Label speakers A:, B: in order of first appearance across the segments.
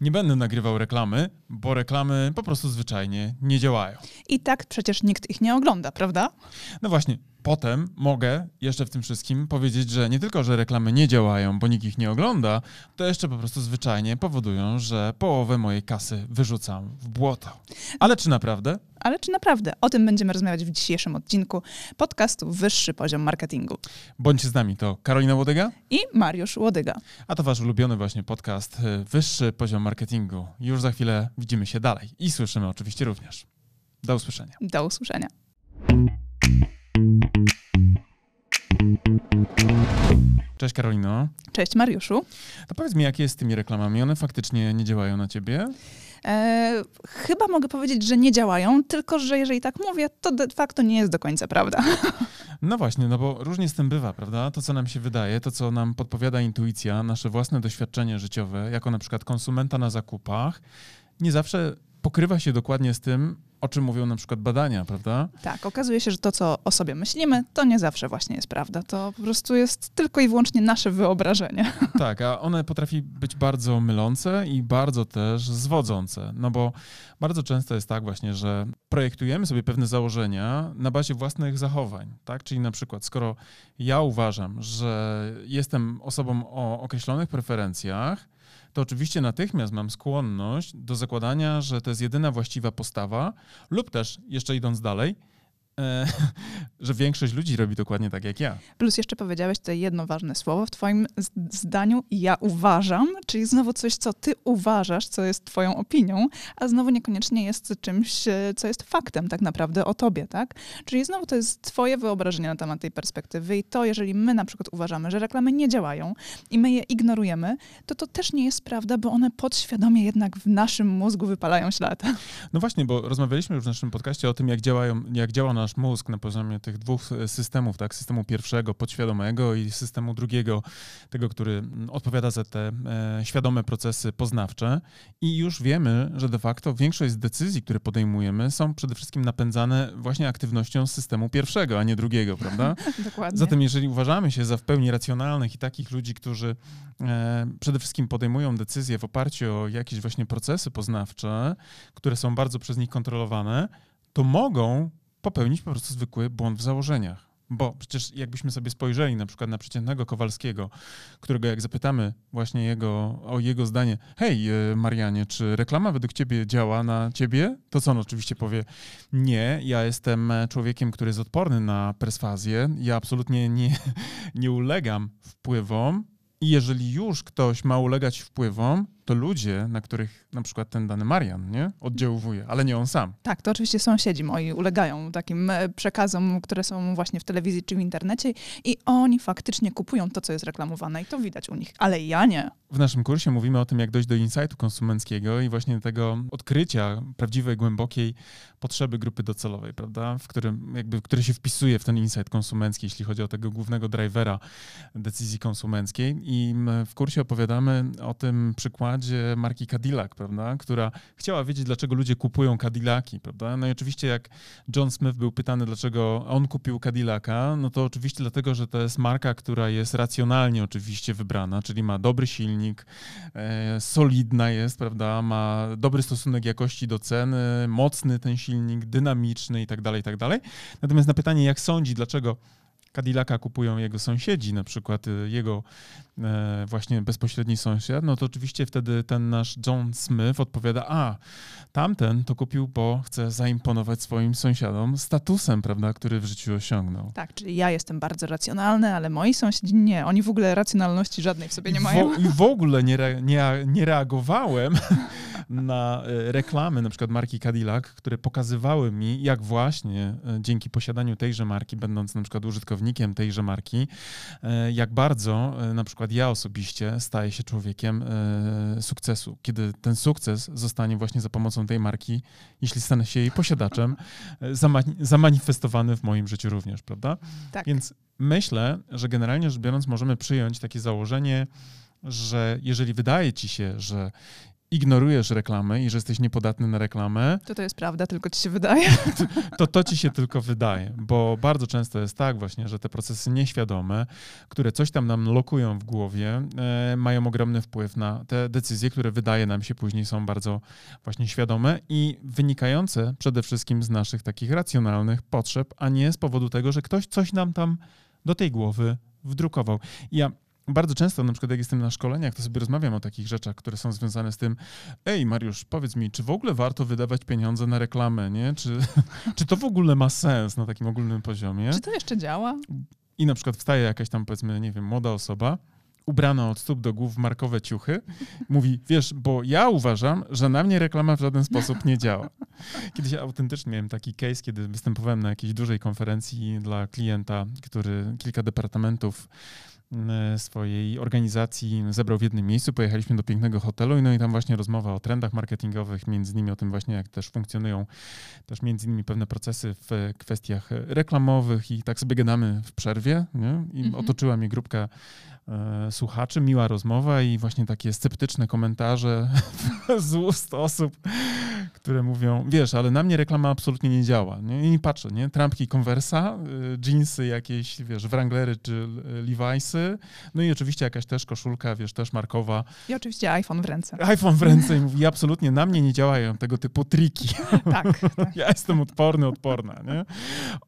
A: Nie będę nagrywał reklamy, bo reklamy po prostu zwyczajnie nie działają.
B: I tak przecież nikt ich nie ogląda, prawda?
A: No właśnie, potem mogę jeszcze w tym wszystkim powiedzieć, że nie tylko, że reklamy nie działają, bo nikt ich nie ogląda, to jeszcze po prostu zwyczajnie powodują, że połowę mojej kasy wyrzucam w błoto. Ale czy naprawdę?
B: Ale czy naprawdę? O tym będziemy rozmawiać w dzisiejszym odcinku podcastu Wyższy Poziom Marketingu.
A: Bądźcie z nami, to Karolina Łodyga
B: i Mariusz Łodyga.
A: A to wasz ulubiony właśnie podcast y, Wyższy Poziom Marketingu. Już za chwilę widzimy się dalej i słyszymy oczywiście również. Do usłyszenia.
B: Do usłyszenia.
A: Cześć Karolino.
B: Cześć Mariuszu.
A: To powiedz mi, jakie jest z tymi reklamami? One faktycznie nie działają na ciebie?
B: E, chyba mogę powiedzieć, że nie działają, tylko że jeżeli tak mówię, to de facto nie jest do końca prawda.
A: No właśnie, no bo różnie z tym bywa, prawda? To, co nam się wydaje, to, co nam podpowiada intuicja, nasze własne doświadczenie życiowe, jako na przykład konsumenta na zakupach, nie zawsze pokrywa się dokładnie z tym, o czym mówią na przykład badania, prawda?
B: Tak, okazuje się, że to, co o sobie myślimy, to nie zawsze właśnie jest prawda. To po prostu jest tylko i wyłącznie nasze wyobrażenie.
A: Tak, a one potrafi być bardzo mylące i bardzo też zwodzące, no bo bardzo często jest tak właśnie, że projektujemy sobie pewne założenia na bazie własnych zachowań, tak? Czyli na przykład, skoro ja uważam, że jestem osobą o określonych preferencjach, to oczywiście natychmiast mam skłonność do zakładania, że to jest jedyna właściwa postawa, lub też, jeszcze idąc dalej, że większość ludzi robi dokładnie tak jak ja.
B: Plus jeszcze powiedziałeś tutaj jedno ważne słowo w twoim zdaniu ja uważam, czyli znowu coś, co ty uważasz, co jest twoją opinią, a znowu niekoniecznie jest czymś, e, co jest faktem tak naprawdę o tobie, tak? Czyli znowu to jest twoje wyobrażenie na temat tej perspektywy i to, jeżeli my na przykład uważamy, że reklamy nie działają i my je ignorujemy, to to też nie jest prawda, bo one podświadomie jednak w naszym mózgu wypalają ślad.
A: No właśnie, bo rozmawialiśmy już w naszym podcaście o tym, jak, działają, jak działa nasz nasz mózg na poziomie tych dwóch systemów, tak, systemu pierwszego, podświadomego i systemu drugiego, tego, który odpowiada za te e, świadome procesy poznawcze. I już wiemy, że de facto większość z decyzji, które podejmujemy, są przede wszystkim napędzane właśnie aktywnością systemu pierwszego, a nie drugiego, prawda?
B: Dokładnie.
A: Zatem, jeżeli uważamy się za w pełni racjonalnych i takich ludzi, którzy e, przede wszystkim podejmują decyzje w oparciu o jakieś właśnie procesy poznawcze, które są bardzo przez nich kontrolowane, to mogą popełnić po prostu zwykły błąd w założeniach. Bo przecież jakbyśmy sobie spojrzeli na przykład na przeciętnego Kowalskiego, którego jak zapytamy właśnie jego, o jego zdanie, hej e, Marianie, czy reklama według ciebie działa na ciebie? To co on oczywiście powie, nie, ja jestem człowiekiem, który jest odporny na perswazję, ja absolutnie nie, nie ulegam wpływom i jeżeli już ktoś ma ulegać wpływom, to ludzie, na których na przykład ten dany Marian nie, oddziałuje, ale nie on sam.
B: Tak, to oczywiście sąsiedzi moi ulegają takim e, przekazom, które są właśnie w telewizji czy w internecie i oni faktycznie kupują to, co jest reklamowane i to widać u nich, ale ja nie.
A: W naszym kursie mówimy o tym, jak dojść do insightu konsumenckiego i właśnie tego odkrycia prawdziwej, głębokiej potrzeby grupy docelowej, prawda, w którym jakby, który się wpisuje w ten insight konsumencki, jeśli chodzi o tego głównego drivera decyzji konsumenckiej i w kursie opowiadamy o tym przykładzie, przykładzie marki Cadillac, prawda, która chciała wiedzieć, dlaczego ludzie kupują Cadillaki, prawda? No i oczywiście jak John Smith był pytany, dlaczego on kupił Cadillaca, no to oczywiście dlatego, że to jest marka, która jest racjonalnie oczywiście wybrana, czyli ma dobry silnik, e, solidna jest, prawda, ma dobry stosunek jakości do ceny, mocny ten silnik, dynamiczny i tak dalej, i tak dalej. Natomiast na pytanie, jak sądzi, dlaczego Cadillaca kupują jego sąsiedzi, na przykład y, jego e, właśnie bezpośredni sąsiad, no to oczywiście wtedy ten nasz John Smith odpowiada, a tamten to kupił, bo chce zaimponować swoim sąsiadom statusem, prawda, który w życiu osiągnął.
B: Tak, czyli ja jestem bardzo racjonalny, ale moi sąsiedzi nie, oni w ogóle racjonalności żadnej w sobie nie mają.
A: I w ogóle nie, re, nie, nie reagowałem na e, reklamy na przykład marki Cadillac, które pokazywały mi, jak właśnie e, dzięki posiadaniu tejże marki, będąc na przykład użytkownikiem tejże marki, e, jak bardzo na przykład ja osobiście staję się człowiekiem sukcesu, kiedy ten sukces zostanie właśnie za pomocą tej marki, jeśli stanę się jej posiadaczem, zamanifestowany w moim życiu również, prawda?
B: Tak.
A: Więc myślę, że generalnie rzecz biorąc możemy przyjąć takie założenie, że jeżeli wydaje ci się, że ignorujesz reklamy i że jesteś niepodatny na reklamę,
B: to to jest prawda, tylko ci się wydaje.
A: To to ci się tylko wydaje, bo bardzo często jest tak właśnie, że te procesy nieświadome, które coś tam nam lokują w głowie, e, mają ogromny wpływ na te decyzje, które wydaje nam się później są bardzo właśnie świadome i wynikające przede wszystkim z naszych takich racjonalnych potrzeb, a nie z powodu tego, że ktoś coś nam tam do tej głowy wdrukował. I ja bardzo często, na przykład jak jestem na szkoleniach, to sobie rozmawiam o takich rzeczach, które są związane z tym, ej Mariusz, powiedz mi, czy w ogóle warto wydawać pieniądze na reklamę, nie? Czy, czy to w ogóle ma sens na takim ogólnym poziomie?
B: Czy to jeszcze działa?
A: I na przykład wstaje jakaś tam, powiedzmy, nie wiem, młoda osoba, ubrana od stóp do głów w markowe ciuchy, mówi, wiesz, bo ja uważam, że na mnie reklama w żaden sposób nie działa. Kiedyś autentycznie miałem taki case, kiedy występowałem na jakiejś dużej konferencji dla klienta, który kilka departamentów swojej organizacji zebrał w jednym miejscu. Pojechaliśmy do pięknego hotelu no i tam właśnie rozmowa o trendach marketingowych, między innymi o tym właśnie, jak też funkcjonują też między innymi pewne procesy w kwestiach reklamowych i tak sobie gadamy w przerwie. Nie? I mhm. otoczyła mnie grupka e, słuchaczy, miła rozmowa i właśnie takie sceptyczne komentarze z ust osób, które mówią, wiesz, ale na mnie reklama absolutnie nie działa. Nie? Nie patrzę, nie? Trampki Conversa, y, jeansy jakieś, wiesz, Wranglery czy y, Levi'sy, no i oczywiście jakaś też koszulka, wiesz, też markowa.
B: I oczywiście iPhone w ręce.
A: iPhone w ręce i mówi, absolutnie na mnie nie działają tego typu triki.
B: tak, tak.
A: ja jestem odporny, odporna, nie?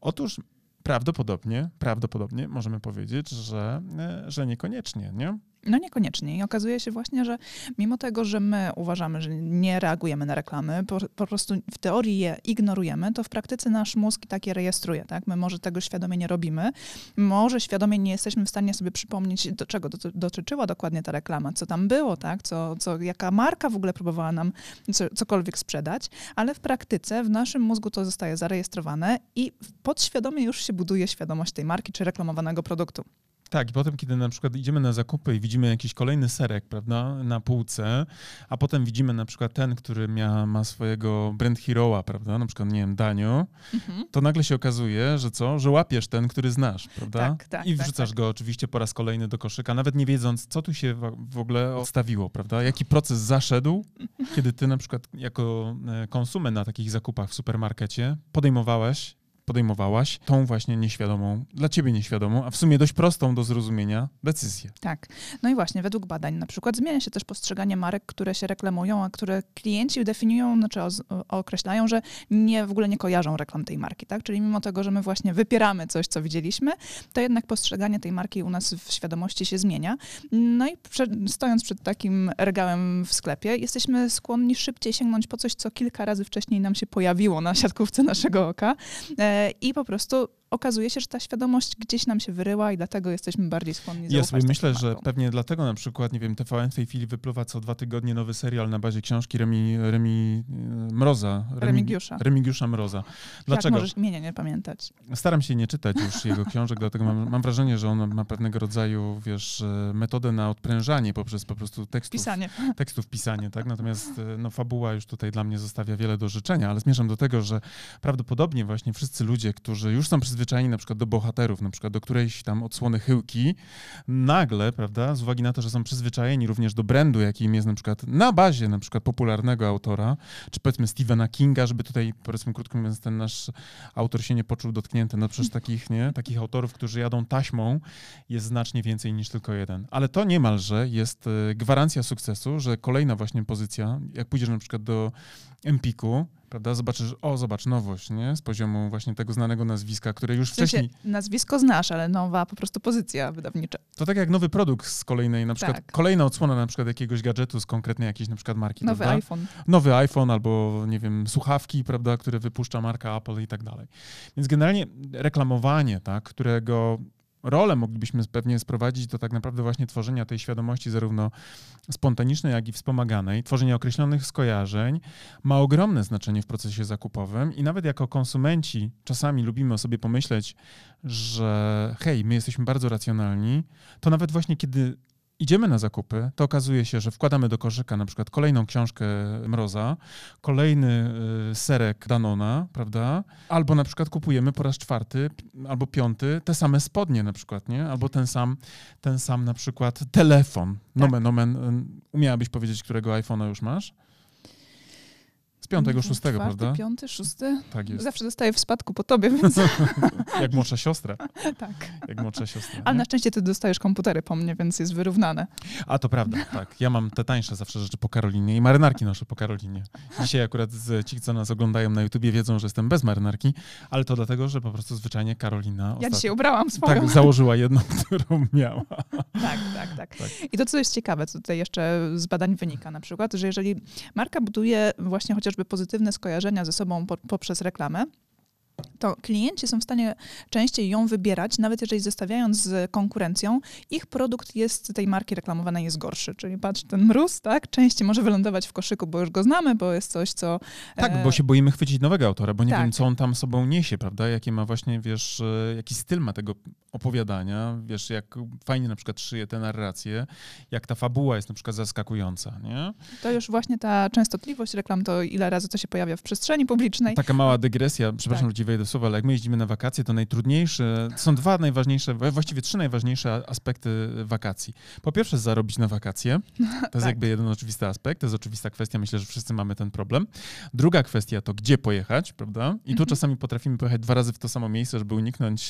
A: Otóż prawdopodobnie, prawdopodobnie możemy powiedzieć, że, y, że niekoniecznie, nie?
B: No niekoniecznie. I okazuje się właśnie, że mimo tego, że my uważamy, że nie reagujemy na reklamy, po, po, prostu w teorii je ignorujemy, to w praktyce nasz mózg takie rejestruje. Tak? My może tego świadomie nie robimy, może świadomie nie jesteśmy w stanie sobie przypomnieć, do czego dotyczyła dokładnie ta reklama, co tam było, tak? co, co, jaka marka w ogóle próbowała nam co, cokolwiek sprzedać, ale w praktyce w naszym mózgu to zostaje zarejestrowane i podświadomie już się buduje świadomość tej marki czy reklamowanego produktu.
A: Tak, i potem, kiedy na przykład idziemy na zakupy i widzimy jakiś kolejny serek, prawda, na półce, a potem widzimy na przykład ten, który mia, ma swojego brand hero'a, prawda, na przykład, nie wiem, Danio, mhm. to nagle się okazuje, że co, że łapiesz ten, który znasz, prawda?
B: Tak, tak,
A: I
B: tak,
A: wrzucasz
B: tak,
A: go oczywiście po raz kolejny do koszyka, nawet nie wiedząc, co tu się w ogóle odstawiło, prawda? Jaki proces zaszedł, kiedy ty na przykład jako e, konsument na takich zakupach w supermarkecie podejmowałeś podejmowałaś tą właśnie nieświadomą, dla ciebie nieświadomą, a w sumie dość prostą do zrozumienia decyzję.
B: Tak. No i właśnie według badań na przykład zmienia się też postrzeganie marek, które się reklamują, a które klienci definiują, znaczy określają, że nie w ogóle nie kojarzą reklam tej marki, tak? Czyli mimo tego, że my właśnie wypieramy coś, co widzieliśmy, to jednak postrzeganie tej marki u nas w świadomości się zmienia. No i przed, stojąc przed takim regałem w sklepie, jesteśmy skłonni szybciej sięgnąć po coś, co kilka razy wcześniej nam się pojawiło na siatkówce naszego oka e, i po prostu okazuje się, że ta świadomość gdzieś nam się wyryła i dlatego jesteśmy bardziej skłonni zaufać
A: Ja sobie myślę, że pewnie dlatego na przykład, nie wiem, TVN w tej chwili wypływa co dwa tygodnie nowy serial na bazie książki Remi, Remi e, Mroza.
B: Remi, Remigiusza.
A: Remigiusza Mroza. Dlaczego?
B: Jak możesz imienia nie pamiętać?
A: Staram się nie czytać już jego książek, dlatego mam, mam, wrażenie, że on ma pewnego rodzaju, wiesz, e, metodę na odprężanie poprzez po prostu tekstów.
B: Pisanie.
A: Tekstów pisanie, tak? Natomiast e, no, fabuła już tutaj dla mnie zostawia wiele do życzenia, ale zmierzam do tego, że prawdopodobnie właśnie wszyscy ludzie, którzy już są przyzwyczajeni na przykład do bohaterów, na przykład do którejś tam odsłony chyłki, nagle, prawda, z uwagi na to, że są przyzwyczajeni również do brandu, jakim jest na przykład na bazie na przykład popularnego autora, czy powiedzmy Stephena Kinga, żeby tutaj, powiedzmy krótko mówiąc, ten nasz autor się nie poczuł dotknięty, no przecież takich, nie, takich autorów, którzy jadą taśmą, jest znacznie więcej niż tylko jeden. Ale to niemalże jest e, gwarancja sukcesu, że kolejna właśnie pozycja, jak pójdziesz na przykład do Empiku, prawda? Zobaczysz, o, zobacz, nowość, nie? Z poziomu właśnie tego znanego nazwiska, które już
B: w sensie,
A: wcześniej...
B: nazwisko znasz, ale nowa po prostu pozycja wydawnicza.
A: To tak jak nowy produkt z kolejnej, na przykład tak. kolejna odsłona na przykład jakiegoś gadżetu z konkretnej jakiejś na przykład marki,
B: Nowy
A: prawda?
B: iPhone.
A: Nowy iPhone albo, nie wiem, słuchawki, prawda, które wypuszcza marka Apple i tak dalej. Więc generalnie reklamowanie, tak, którego rolę moglibyśmy pewnie sprowadzić do tak naprawdę właśnie tworzenia tej świadomości zarówno spontanicznej, jak i wspomaganej, tworzenia określonych skojarzeń. Ma ogromne znaczenie w procesie zakupowym i nawet jako konsumenci czasami lubimy o sobie pomyśleć, że hej, my jesteśmy bardzo racjonalni, to nawet właśnie kiedy idziemy na zakupy, to okazuje się, że wkładamy do koszyka na przykład kolejną książkę Mroza, kolejny y, serek Danona, prawda? Albo na przykład kupujemy po raz czwarty albo piąty te same spodnie na przykład, nie? Albo ten sam, ten sam na przykład telefon. Nomen, nomen. y, Umiałabyś powiedzieć, którego iPhone'a już masz? Z piątego, szóstego,
B: Czwarty,
A: prawda?
B: piąty, szósty.
A: Tak jest.
B: Zawsze dostaję w spadku po tobie, więc
A: Jak młodsza siostra.
B: tak.
A: Jak młodsza siostra.
B: Ale
A: nie?
B: na szczęście ty dostajesz komputery po mnie, więc jest wyrównane.
A: A to prawda, tak. Ja mam te tańsze zawsze rzeczy po Karolinie i marynarki noszę po Karolinie. Dzisiaj akurat z, ci, co nas oglądają na YouTubie, wiedzą, że jestem bez marynarki, ale to dlatego, że po prostu zwyczajnie Karolina
B: Ja dzisiaj ubrałam swoją.
A: tak, założyła jedną, którą miała.
B: Tak, tak, tak.
A: Tak.
B: I to, co jest ciekawe, co tutaj jeszcze z badań wynika na przykład, że jeżeli marka buduje właśnie chociażby pozytywne skojarzenia ze sobą po, poprzez reklamę, to klienci są w stanie częściej ją wybierać, nawet jeżeli zestawiając z konkurencją, ich produkt jest tej marki reklamowanej jest gorszy. Czyli patrz, ten mróz, tak, częściej może wylądować w koszyku, bo już go znamy, bo jest coś, co...
A: Tak,
B: e,
A: bo się boimy chwycić nowego autora, bo nie
B: tak.
A: wiem, co on tam sobą niesie, prawda? Jakie ma właśnie, wiesz, e, jaki styl ma tego opowiadania, wiesz, jak fajnie na przykład szyje te narracje, jak ta fabuła jest na przykład zaskakująca, nie?
B: To już właśnie ta częstotliwość reklam, to ile razy to się pojawia w przestrzeni publicznej.
A: Taka mała dygresja, przepraszam,
B: Tak.
A: Wejdę w słowo, ale jak my jeździmy na wakacje, to najtrudniejsze, są dwa najważniejsze, właściwie trzy najważniejsze aspekty wakacji. Po pierwsze, zarobić na wakacje. To jest
B: Tak.
A: jakby jeden oczywisty aspekt, to jest oczywista kwestia, myślę, że wszyscy mamy ten problem. Druga kwestia to, gdzie pojechać, prawda? I tu
B: Mhm.
A: czasami potrafimy pojechać dwa razy w to samo miejsce, żeby uniknąć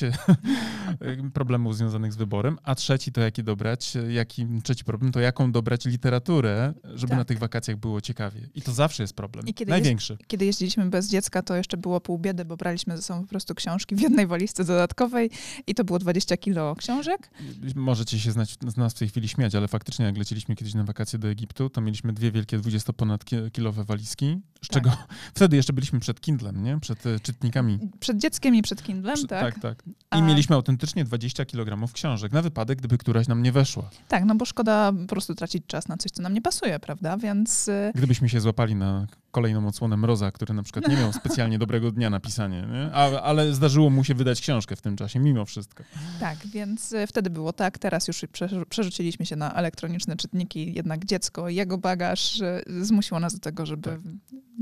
A: problemów związanych z wyborem. A trzeci to, jaki dobrać, jaki, trzeci problem to, jaką dobrać literaturę, żeby
B: Tak.
A: na tych wakacjach było ciekawie. I to zawsze jest problem.
B: I kiedy
A: Największy.
B: Kiedy jeździliśmy bez dziecka, to jeszcze było pół biedy, bo braliśmy ze sobą po prostu książki w jednej walizce dodatkowej i to było 20 kilo książek.
A: Możecie się znać, z nas w tej chwili śmiać, ale faktycznie jak leciliśmy kiedyś na wakacje do Egiptu, to mieliśmy dwie wielkie 20 ponad ki- kilowe walizki, z
B: Tak.
A: czego wtedy jeszcze byliśmy przed Kindlem, nie? Przed e, czytnikami.
B: Przed dzieckiem i przed Kindlem,
A: Przy-
B: tak?
A: tak, tak. I
B: A-
A: mieliśmy autentycznie 20 kg książek, na wypadek, gdyby któraś nam nie weszła.
B: Tak, no bo szkoda po prostu tracić czas na coś, co nam nie pasuje, prawda? Więc y,
A: Gdybyśmy się złapali na kolejną odsłonę Mroza, który na przykład nie miał specjalnie dobrego dnia na pisanie, nie? A, ale zdarzyło mu się wydać książkę w tym czasie, mimo wszystko.
B: tak, więc y, wtedy było tak. Teraz już prze- przerzuciliśmy się na elektroniczne czytniki. Jednak dziecko, jego bagaż y, zmusiło nas do tego, żeby
A: Tak.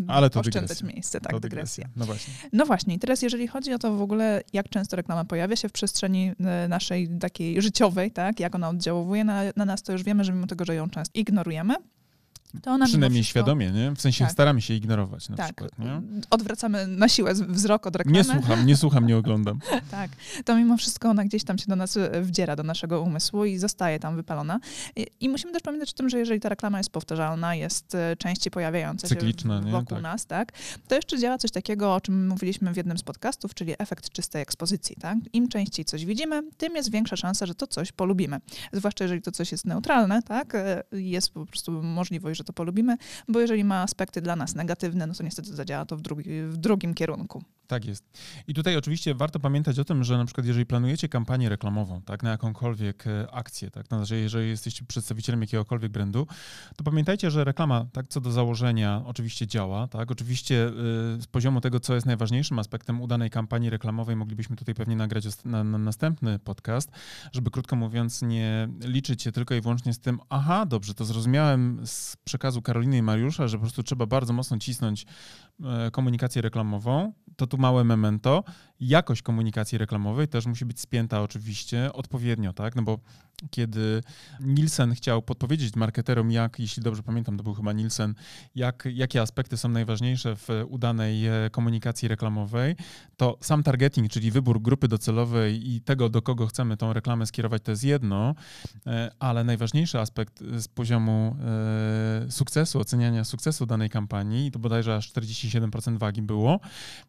A: Ale to
B: oszczędzać
A: dygresja.
B: miejsce. Tak,
A: To
B: dygresja.
A: No właśnie.
B: No właśnie, i teraz jeżeli chodzi o to w ogóle, jak często reklama pojawia się w przestrzeni e, naszej takiej życiowej, tak, jak ona oddziałuje na, na nas, to już wiemy, że mimo tego, że ją często ignorujemy, to ona
A: Przynajmniej
B: wszystko-
A: świadomie, nie? W sensie
B: Tak.
A: staramy się ignorować na
B: Tak,
A: przykład, nie?
B: odwracamy na siłę wzrok od reklamy.
A: Nie słucham, nie słucham, nie oglądam.
B: Tak, to mimo wszystko ona gdzieś tam się do nas e, wdziera, do naszego umysłu i zostaje tam wypalona. I, i musimy też pamiętać o tym, że jeżeli ta reklama jest powtarzalna, jest e, częściej pojawiająca
A: Cykliczna,
B: się wokół
A: Tak.
B: nas, tak, to jeszcze działa coś takiego, o czym mówiliśmy w jednym z podcastów, czyli efekt czystej ekspozycji. Tak? Im częściej coś widzimy, tym jest większa szansa, że to coś polubimy. Zwłaszcza jeżeli to coś jest neutralne, tak, e, jest po prostu możliwość, że to polubimy, bo jeżeli ma aspekty dla nas negatywne, no to niestety zadziała to w, drugi, w drugim kierunku.
A: Tak jest. I tutaj oczywiście warto pamiętać o tym, że na przykład jeżeli planujecie kampanię reklamową, tak, na jakąkolwiek e, akcję, tak, to znaczy jeżeli jesteście przedstawicielem jakiegokolwiek brandu, to pamiętajcie, że reklama, tak, co do założenia oczywiście działa, tak, oczywiście y, z poziomu tego, co jest najważniejszym aspektem udanej kampanii reklamowej, moglibyśmy tutaj pewnie nagrać na, na następny podcast, żeby krótko mówiąc nie liczyć się tylko i wyłącznie z tym, aha, dobrze, to zrozumiałem z przekazu Karoliny i Mariusza, że po prostu trzeba bardzo mocno cisnąć e, komunikację reklamową, to tu małe memento. Jakość komunikacji reklamowej też musi być spięta oczywiście odpowiednio, tak? No bo kiedy Nielsen chciał podpowiedzieć marketerom, jak, jeśli dobrze pamiętam, to był chyba Nielsen, jak, jakie aspekty są najważniejsze w udanej e, komunikacji reklamowej, to sam targeting, czyli wybór grupy docelowej i tego, do kogo chcemy tą reklamę skierować, to jest jedno, e, ale najważniejszy aspekt z poziomu e, sukcesu, oceniania sukcesu danej kampanii, i to bodajże aż 47% wagi było,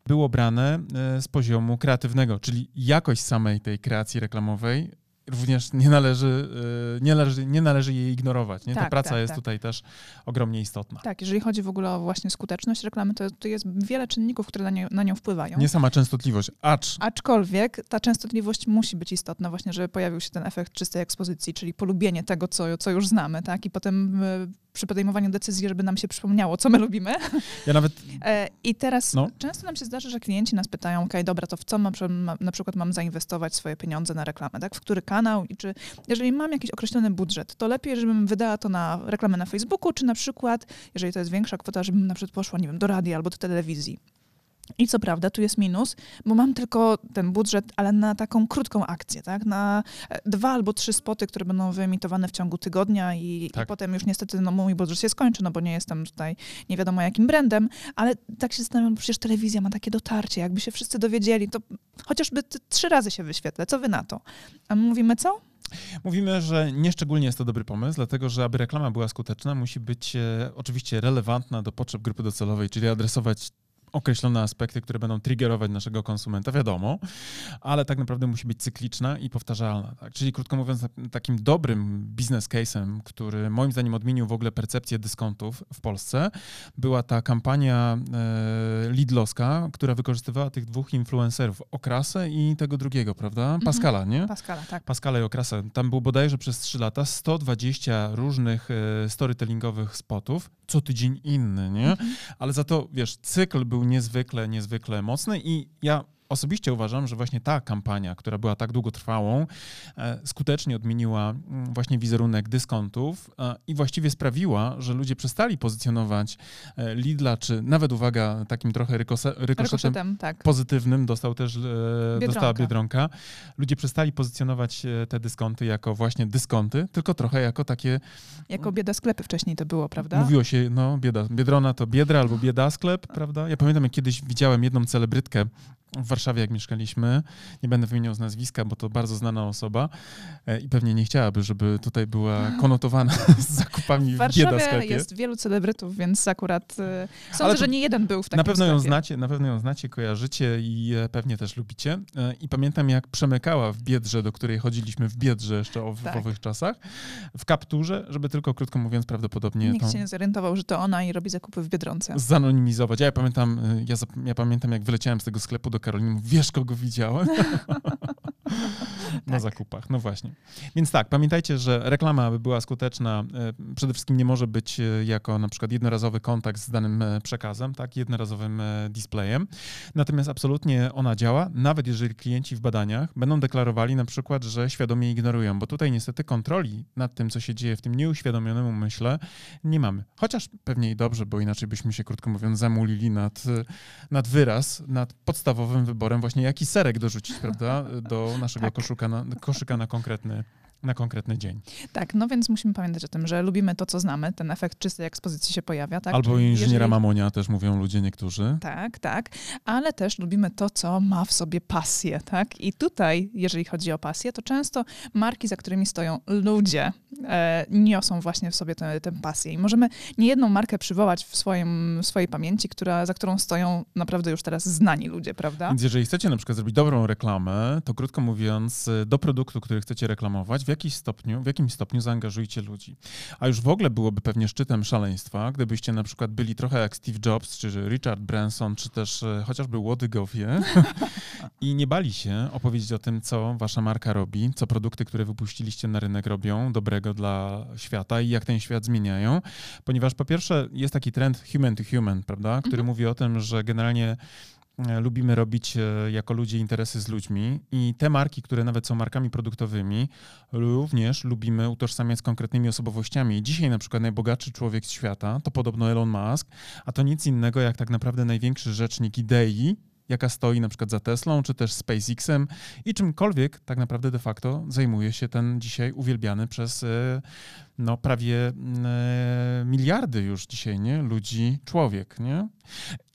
A: było brane z poziomu kreatywnego, czyli jakość samej tej kreacji reklamowej również nie należy, e, nie należy, nie należy jej ignorować. Nie? Ta
B: Tak,
A: praca
B: tak,
A: jest
B: tak.
A: tutaj też ogromnie istotna.
B: Tak, jeżeli chodzi w ogóle o właśnie skuteczność reklamy, to, to jest wiele czynników, które na, nie, na nią wpływają.
A: Nie sama częstotliwość, acz
B: Aczkolwiek ta częstotliwość musi być istotna właśnie, żeby pojawił się ten efekt czystej ekspozycji, czyli polubienie tego, co, co już znamy, tak? I potem e, przy podejmowaniu decyzji, żeby nam się przypomniało, co my lubimy.
A: ja nawet
B: E, I teraz
A: No.
B: często nam się zdarza, że klienci nas pytają, ok, dobra, to w co ma, ma, na przykład mam zainwestować swoje pieniądze na reklamę, tak? W który kanał i czy jeżeli mam jakiś określony budżet, to lepiej, żebym wydała to na reklamę na Facebooku, czy na przykład, jeżeli to jest większa kwota, żebym na przykład poszła, nie wiem, do radia albo do telewizji. I co prawda, tu jest minus, bo mam tylko ten budżet, ale na taką krótką akcję, tak? Na e, dwa albo trzy spoty, które będą wyemitowane w ciągu tygodnia i, tak. i potem już niestety no, mój budżet się skończy, no bo nie jestem tutaj nie wiadomo jakim brandem, ale tak się zastanawiam, przecież telewizja ma takie dotarcie, jakby się wszyscy dowiedzieli, to chociażby trzy razy się wyświetlę. Co wy na to? A my mówimy co?
A: Mówimy, że nieszczególnie jest to dobry pomysł, dlatego że aby reklama była skuteczna, musi być e, oczywiście relevantna do potrzeb grupy docelowej, czyli adresować określone aspekty, które będą triggerować naszego konsumenta, wiadomo, ale tak naprawdę musi być cykliczna i powtarzalna. Tak? Czyli krótko mówiąc, takim dobrym business case'em, który moim zdaniem odmienił w ogóle percepcję dyskontów w Polsce, była ta kampania e, Lidlowska, która wykorzystywała tych dwóch influencerów, Okrasę i tego drugiego, prawda? Mhm. Pascala, nie?
B: Pascala, tak.
A: Pascala i Okrasę. Tam było bodajże przez trzy lata 120 różnych e, storytellingowych spotów, co tydzień inny, nie? Mhm. Ale za to, wiesz, cykl był niezwykle, niezwykle mocny i ja osobiście uważam, że właśnie ta kampania, która była tak długotrwałą, e, skutecznie odmieniła mm, właśnie wizerunek dyskontów e, i właściwie sprawiła, że ludzie przestali pozycjonować e, Lidla, czy nawet, uwaga, takim trochę rykoszetem tak. pozytywnym dostał też, Biedronka. dostała Biedronka. Ludzie przestali pozycjonować te dyskonty jako właśnie dyskonty, tylko trochę jako takie...
B: Jako bieda sklepy wcześniej to było, prawda?
A: Mówiło się, no bieda, Biedrona to biedra albo bieda sklep, prawda? Ja pamiętam, jak kiedyś widziałem jedną celebrytkę w Warszawie, jak mieszkaliśmy. Nie będę wymieniał z nazwiska, bo to bardzo znana osoba e, i pewnie nie chciałaby, żeby tutaj była konotowana z zakupami w,
B: Warszawie w sklepie. jest wielu celebrytów, więc akurat e, sądzę, że nie jeden był w takim
A: na pewno
B: sklepie.
A: ją znacie, Na pewno ją znacie, kojarzycie i e, pewnie też lubicie. I pamiętam, jak przemykała w Biedrze, do której chodziliśmy w Biedrze jeszcze o, tak. w owych czasach, w kapturze, żeby tylko, krótko mówiąc, prawdopodobnie...
B: Nikt tą... się nie zorientował, że to ona i robi zakupy w Biedronce.
A: Zanonimizować. Ja pamiętam, ja, ja pamiętam, jak wyleciałem z tego sklepu do Karoliny, wiesz kogo widziałem? na tak. zakupach, no właśnie. Więc tak, pamiętajcie, że reklama, aby była skuteczna, e, przede wszystkim nie może być e, jako na przykład jednorazowy kontakt z danym e, przekazem, tak, jednorazowym displayem. Natomiast absolutnie ona działa, nawet jeżeli klienci w badaniach będą deklarowali na przykład, że świadomie ignorują, bo tutaj niestety kontroli nad tym, co się dzieje w tym nieuświadomionym umyśle, nie mamy. Chociaż pewnie i dobrze, bo inaczej byśmy się, krótko mówiąc, zamulili nad, nad wyraz, nad podstawowym wyborem właśnie, jaki serek dorzucić, prawda, do naszego tak. Koszyka, na, koszyka na konkretny na konkretny dzień.
B: Tak, no więc musimy pamiętać o tym, że lubimy to, co znamy, ten efekt czystej ekspozycji się pojawia. Tak?
A: Albo Czyli inżyniera jeżeli... mamonia też mówią ludzie niektórzy.
B: Tak, tak, ale też lubimy to, co ma w sobie pasję, tak? I tutaj, jeżeli chodzi o pasję, to często marki, za którymi stoją ludzie, e, niosą właśnie w sobie tę, pasję. I możemy niejedną markę przywołać w, swoim, w swojej pamięci, która, za którą stoją naprawdę już teraz znani ludzie, prawda?
A: Więc jeżeli chcecie na przykład zrobić dobrą reklamę, to krótko mówiąc, do produktu, który chcecie reklamować, jakiś stopniu, w jakimś stopniu zaangażujcie ludzi. A już w ogóle byłoby pewnie szczytem szaleństwa, gdybyście na przykład byli trochę jak Steve Jobs, czy Richard Branson, czy też e, chociażby Łodygowie i nie bali się opowiedzieć o tym, co wasza marka robi, co produkty, które wypuściliście na rynek robią dobrego dla świata i jak ten świat zmieniają. Ponieważ po pierwsze jest taki trend human to human, prawda, który mhm. mówi o tym, że generalnie lubimy robić e, jako ludzie interesy z ludźmi i te marki, które nawet są markami produktowymi, również lubimy utożsamiać z konkretnymi osobowościami. Dzisiaj na przykład najbogatszy człowiek świata to podobno Elon Musk, a to nic innego jak tak naprawdę największy rzecznik idei, jaka stoi na przykład za Teslą, czy też SpaceXem i czymkolwiek tak naprawdę de facto zajmuje się ten dzisiaj uwielbiany przez e, no, prawie miliardy już dzisiaj, nie? Ludzi, człowiek, nie?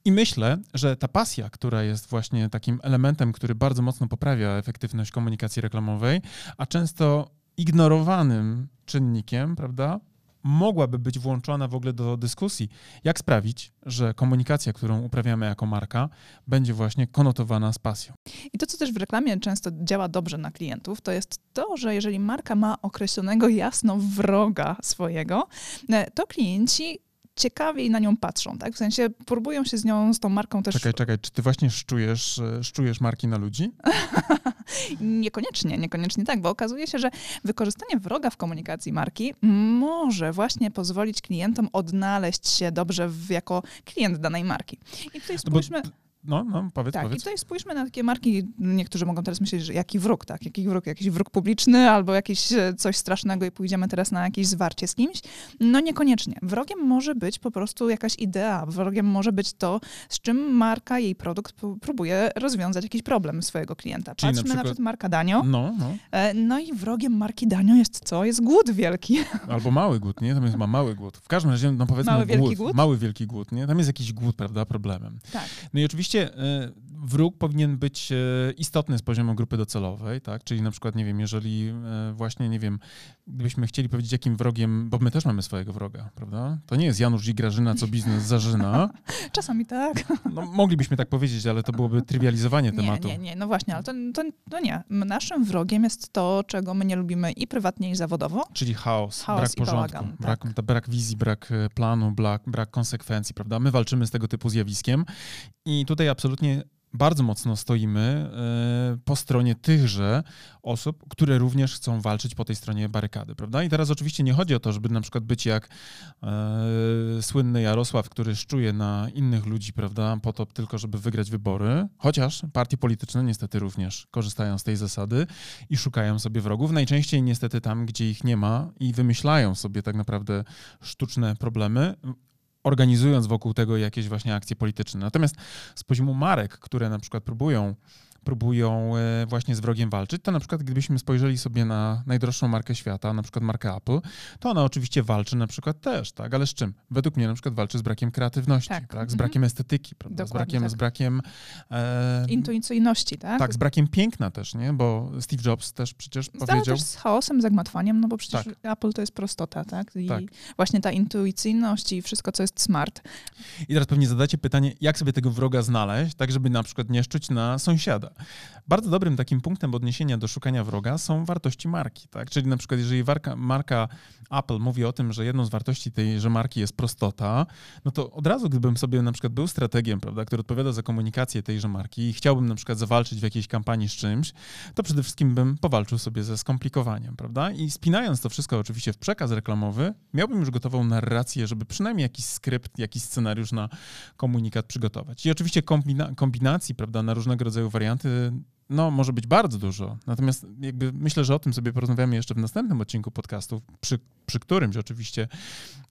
A: I myślę, że ta pasja, która jest właśnie takim elementem, który bardzo mocno poprawia efektywność komunikacji reklamowej, a często ignorowanym czynnikiem, prawda, mogłaby być włączona w ogóle do dyskusji, jak sprawić, że komunikacja, którą uprawiamy jako marka, będzie właśnie konotowana z pasją.
B: I to, co też w reklamie często działa dobrze na klientów, to jest to, że jeżeli marka ma określonego jasno wroga swojego, e, to klienci ciekawiej na nią patrzą, tak? W sensie próbują się z nią, z tą marką też...
A: Czekaj, czekaj, czy ty właśnie szczujesz, szczujesz marki na ludzi?
B: niekoniecznie, niekoniecznie tak, bo okazuje się, że wykorzystanie wroga w komunikacji marki może właśnie pozwolić klientom odnaleźć się dobrze w, jako klient danej marki. I tutaj
A: spójrzmy... No No, no, powiedz,
B: tak,
A: powiedz.
B: i tutaj spójrzmy na takie marki, niektórzy mogą teraz myśleć, że jaki wróg, tak, jaki wróg, jakiś wróg publiczny albo jakieś e, coś strasznego i pójdziemy teraz na jakieś zwarcie z kimś. No niekoniecznie. Wrogiem może być po prostu jakaś idea, wrogiem może być to, z czym marka, jej produkt próbuje rozwiązać jakiś problem swojego klienta. Czyli Patrzmy na przykład, na przykład marka Danio.
A: No, no.
B: E, no i wrogiem marki Danio jest co? Jest głód wielki.
A: Albo mały głód, nie? Tam jest ma mały głód. W każdym razie, no powiedzmy
B: mały,
A: głód,
B: wielki głód.
A: Mały wielki głód, nie? Tam jest jakiś głód, prawda, problemem.
B: Tak.
A: No i oczywiście y, wróg powinien być y, istotny z poziomu grupy docelowej, tak? Czyli na przykład, nie wiem, jeżeli y, właśnie, nie wiem, gdybyśmy chcieli powiedzieć, jakim wrogiem, bo my też mamy swojego wroga, prawda? To nie jest Janusz i Grażyna, co biznes zażyna.
B: Czasami tak.
A: No, moglibyśmy tak powiedzieć, ale to byłoby trywializowanie tematu.
B: Nie, nie, nie, no właśnie, ale to, to, to nie. Naszym wrogiem jest to, czego my nie lubimy i prywatnie, i zawodowo.
A: Czyli chaos,
B: chaos
A: brak porządku,
B: bałagan,
A: brak,
B: tak.
A: brak wizji, brak e, planu, brak, brak konsekwencji, prawda? My walczymy z tego typu zjawiskiem i tutaj absolutnie bardzo mocno stoimy e, po stronie tychże osób, które również chcą walczyć po tej stronie barykady, prawda? I teraz oczywiście nie chodzi o to, żeby na przykład być jak e, słynny Jarosław, który szczuje na innych ludzi, prawda, po to tylko, żeby wygrać wybory, chociaż partie polityczne niestety również korzystają z tej zasady i szukają sobie wrogów, najczęściej niestety tam, gdzie ich nie ma i wymyślają sobie tak naprawdę sztuczne problemy, organizując wokół tego jakieś właśnie akcje polityczne. Natomiast z poziomu marek, które na przykład próbują próbują e, właśnie z wrogiem walczyć, to na przykład gdybyśmy spojrzeli sobie na najdroższą markę świata, na przykład markę Apple, to ona oczywiście walczy na przykład też, tak, ale z czym? Według mnie na przykład walczy z brakiem kreatywności, tak, tak? z mhm. brakiem estetyki, prawda? z brakiem, tak. z brakiem
B: e... intuicyjności, tak?
A: Tak, z brakiem piękna też, nie? Bo Steve Jobs też przecież powiedział...
B: też z chaosem, zagmatwaniem, no bo przecież tak. Apple to jest prostota, tak? I tak. właśnie ta intuicyjność i wszystko, co jest smart.
A: I teraz pewnie zadacie pytanie, jak sobie tego wroga znaleźć, tak żeby na przykład nie szczuć na sąsiada. Bardzo dobrym takim punktem odniesienia do szukania wroga są wartości marki, tak? Czyli na przykład jeżeli marka, Apple mówi o tym, że jedną z wartości tejże marki jest prostota, no to od razu gdybym sobie na przykład był strategiem, prawda, który odpowiada za komunikację tejże marki i chciałbym na przykład zawalczyć w jakiejś kampanii z czymś, to przede wszystkim bym powalczył sobie ze skomplikowaniem, prawda? I spinając to wszystko oczywiście w przekaz reklamowy, miałbym już gotową narrację, żeby przynajmniej jakiś skrypt, jakiś scenariusz na komunikat przygotować. I oczywiście kombina kombinacji, prawda, na różnego rodzaju warianty no, może być bardzo dużo. Natomiast jakby myślę, że o tym sobie porozmawiamy jeszcze w następnym odcinku podcastu, przy, przy którymś oczywiście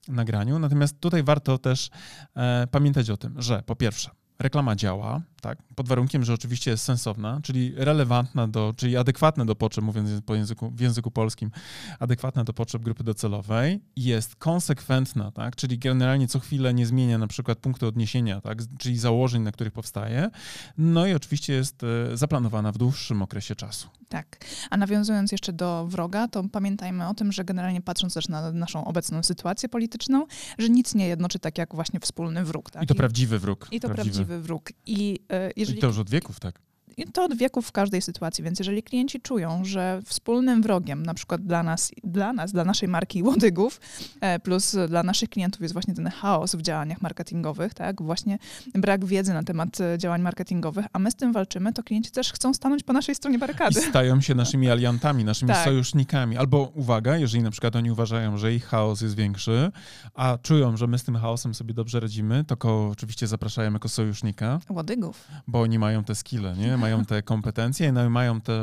A: nagraniu. Natomiast tutaj warto też e, pamiętać o tym, że po pierwsze, reklama działa, tak, pod warunkiem, że oczywiście jest sensowna, czyli relevantna do, czyli adekwatna do potrzeb, mówiąc po języku, w języku polskim, adekwatna do potrzeb grupy docelowej, jest konsekwentna, tak, czyli generalnie co chwilę nie zmienia na przykład punktu odniesienia, tak, czyli założeń, na których powstaje, no i oczywiście jest e, zaplanowana w dłuższym okresie czasu.
B: Tak, a nawiązując jeszcze do wroga, to pamiętajmy o tym, że generalnie patrząc też na naszą obecną sytuację polityczną, że nic nie jednoczy tak jak właśnie wspólny wróg. Tak?
A: I to prawdziwy wróg.
B: I to prawdziwy, prawdziwy wróg. I,
A: jeżeli... I to już od wieków, tak
B: to od wieków w każdej sytuacji, więc jeżeli klienci czują, że wspólnym wrogiem, na przykład dla nas, dla nas, dla naszej marki Łodygów, e, plus dla naszych klientów jest właśnie ten chaos w działaniach marketingowych, tak, właśnie brak wiedzy na temat e, działań marketingowych, a my z tym walczymy, to klienci też chcą stanąć po naszej stronie barykady.
A: I stają się naszymi aliantami, naszymi tak. sojusznikami. Albo uwaga, jeżeli na przykład oni uważają, że ich chaos jest większy, a czują, że my z tym chaosem sobie dobrze radzimy, to go oczywiście zapraszają jako sojusznika.
B: Łodygów.
A: Bo oni mają te skille, nie? mają te kompetencje, no i mają te,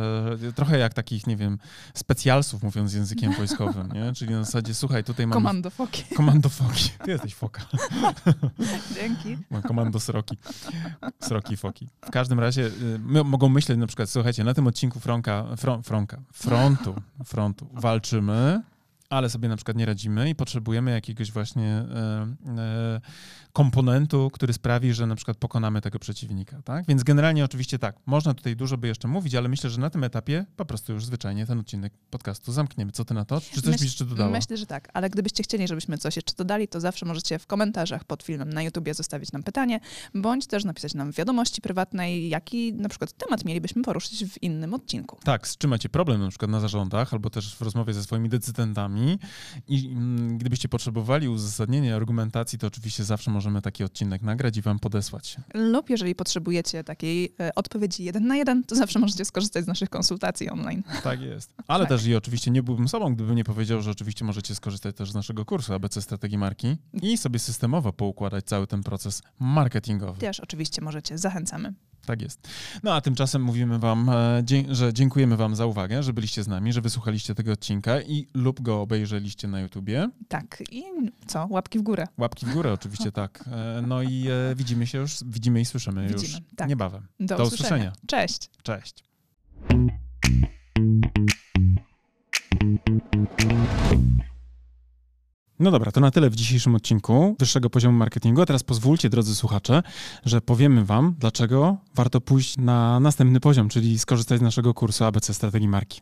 A: trochę jak takich, nie wiem, specjalsów, mówiąc językiem wojskowym, nie? Czyli na zasadzie, słuchaj, tutaj mamy...
B: Komando foki.
A: Komando foki. Ty jesteś foka.
B: Dzięki.
A: Komando sroki. Sroki foki. W każdym razie y, my, mogą myśleć na przykład, słuchajcie, na tym odcinku Fronka, fron, Fronka, frontu, frontu walczymy, ale sobie na przykład nie radzimy i potrzebujemy jakiegoś właśnie e, komponentu, który sprawi, że na przykład pokonamy tego przeciwnika, tak? Więc generalnie oczywiście tak, można tutaj dużo by jeszcze mówić, ale myślę, że na tym etapie po prostu już zwyczajnie ten odcinek podcastu zamkniemy. Co ty na to? Czy coś Myśl, byś jeszcze dodała?
B: Myślę, że tak, ale gdybyście chcieli, żebyśmy coś jeszcze dodali, to zawsze możecie w komentarzach pod filmem na YouTubie zostawić nam pytanie, bądź też napisać nam w wiadomości prywatnej, jaki na przykład temat mielibyśmy poruszyć w innym odcinku.
A: Tak, z czym macie problem na przykład na zarządach, albo też w rozmowie ze swoimi decydentami i mm, gdybyście potrzebowali uzasadnienia argumentacji, to oczywiście zawsze możecie możemy taki odcinek nagrać i wam podesłać.
B: Lub jeżeli potrzebujecie takiej e, odpowiedzi jeden na jeden, to zawsze możecie skorzystać z naszych konsultacji online.
A: Tak jest. Ale tak. też i oczywiście nie byłbym sobą, gdybym nie powiedział, że oczywiście możecie skorzystać też z naszego kursu ABC Strategii Marki i sobie systemowo poukładać cały ten proces marketingowy.
B: Też oczywiście możecie, zachęcamy.
A: Tak jest. No a tymczasem mówimy Wam, e, że dziękujemy Wam za uwagę, że byliście z nami, że wysłuchaliście tego odcinka i lub go obejrzeliście na YouTubie.
B: Tak. I co? Łapki w górę.
A: Łapki w górę, oczywiście, tak. E, no i e, widzimy się już, widzimy i słyszymy widzimy, już tak. niebawem.
B: Do, Do usłyszenia. usłyszenia. Cześć.
A: Cześć. No dobra, to na tyle w dzisiejszym odcinku wyższego poziomu marketingu. A teraz pozwólcie, drodzy słuchacze, że powiemy Wam, dlaczego warto pójść na następny poziom, czyli skorzystać z naszego kursu ABC Strategii Marki.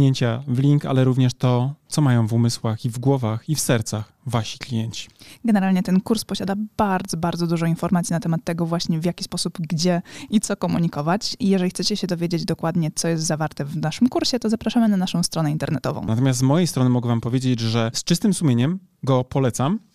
A: kliknięcia w link, ale również to, co mają w umysłach i w głowach i w sercach wasi klienci.
B: Generalnie ten kurs posiada bardzo, bardzo dużo informacji na temat tego właśnie w jaki sposób, gdzie i co komunikować. I jeżeli chcecie się dowiedzieć dokładnie, co jest zawarte w naszym kursie, to zapraszamy na naszą stronę internetową.
A: Natomiast z mojej strony mogę wam powiedzieć, że z czystym sumieniem go polecam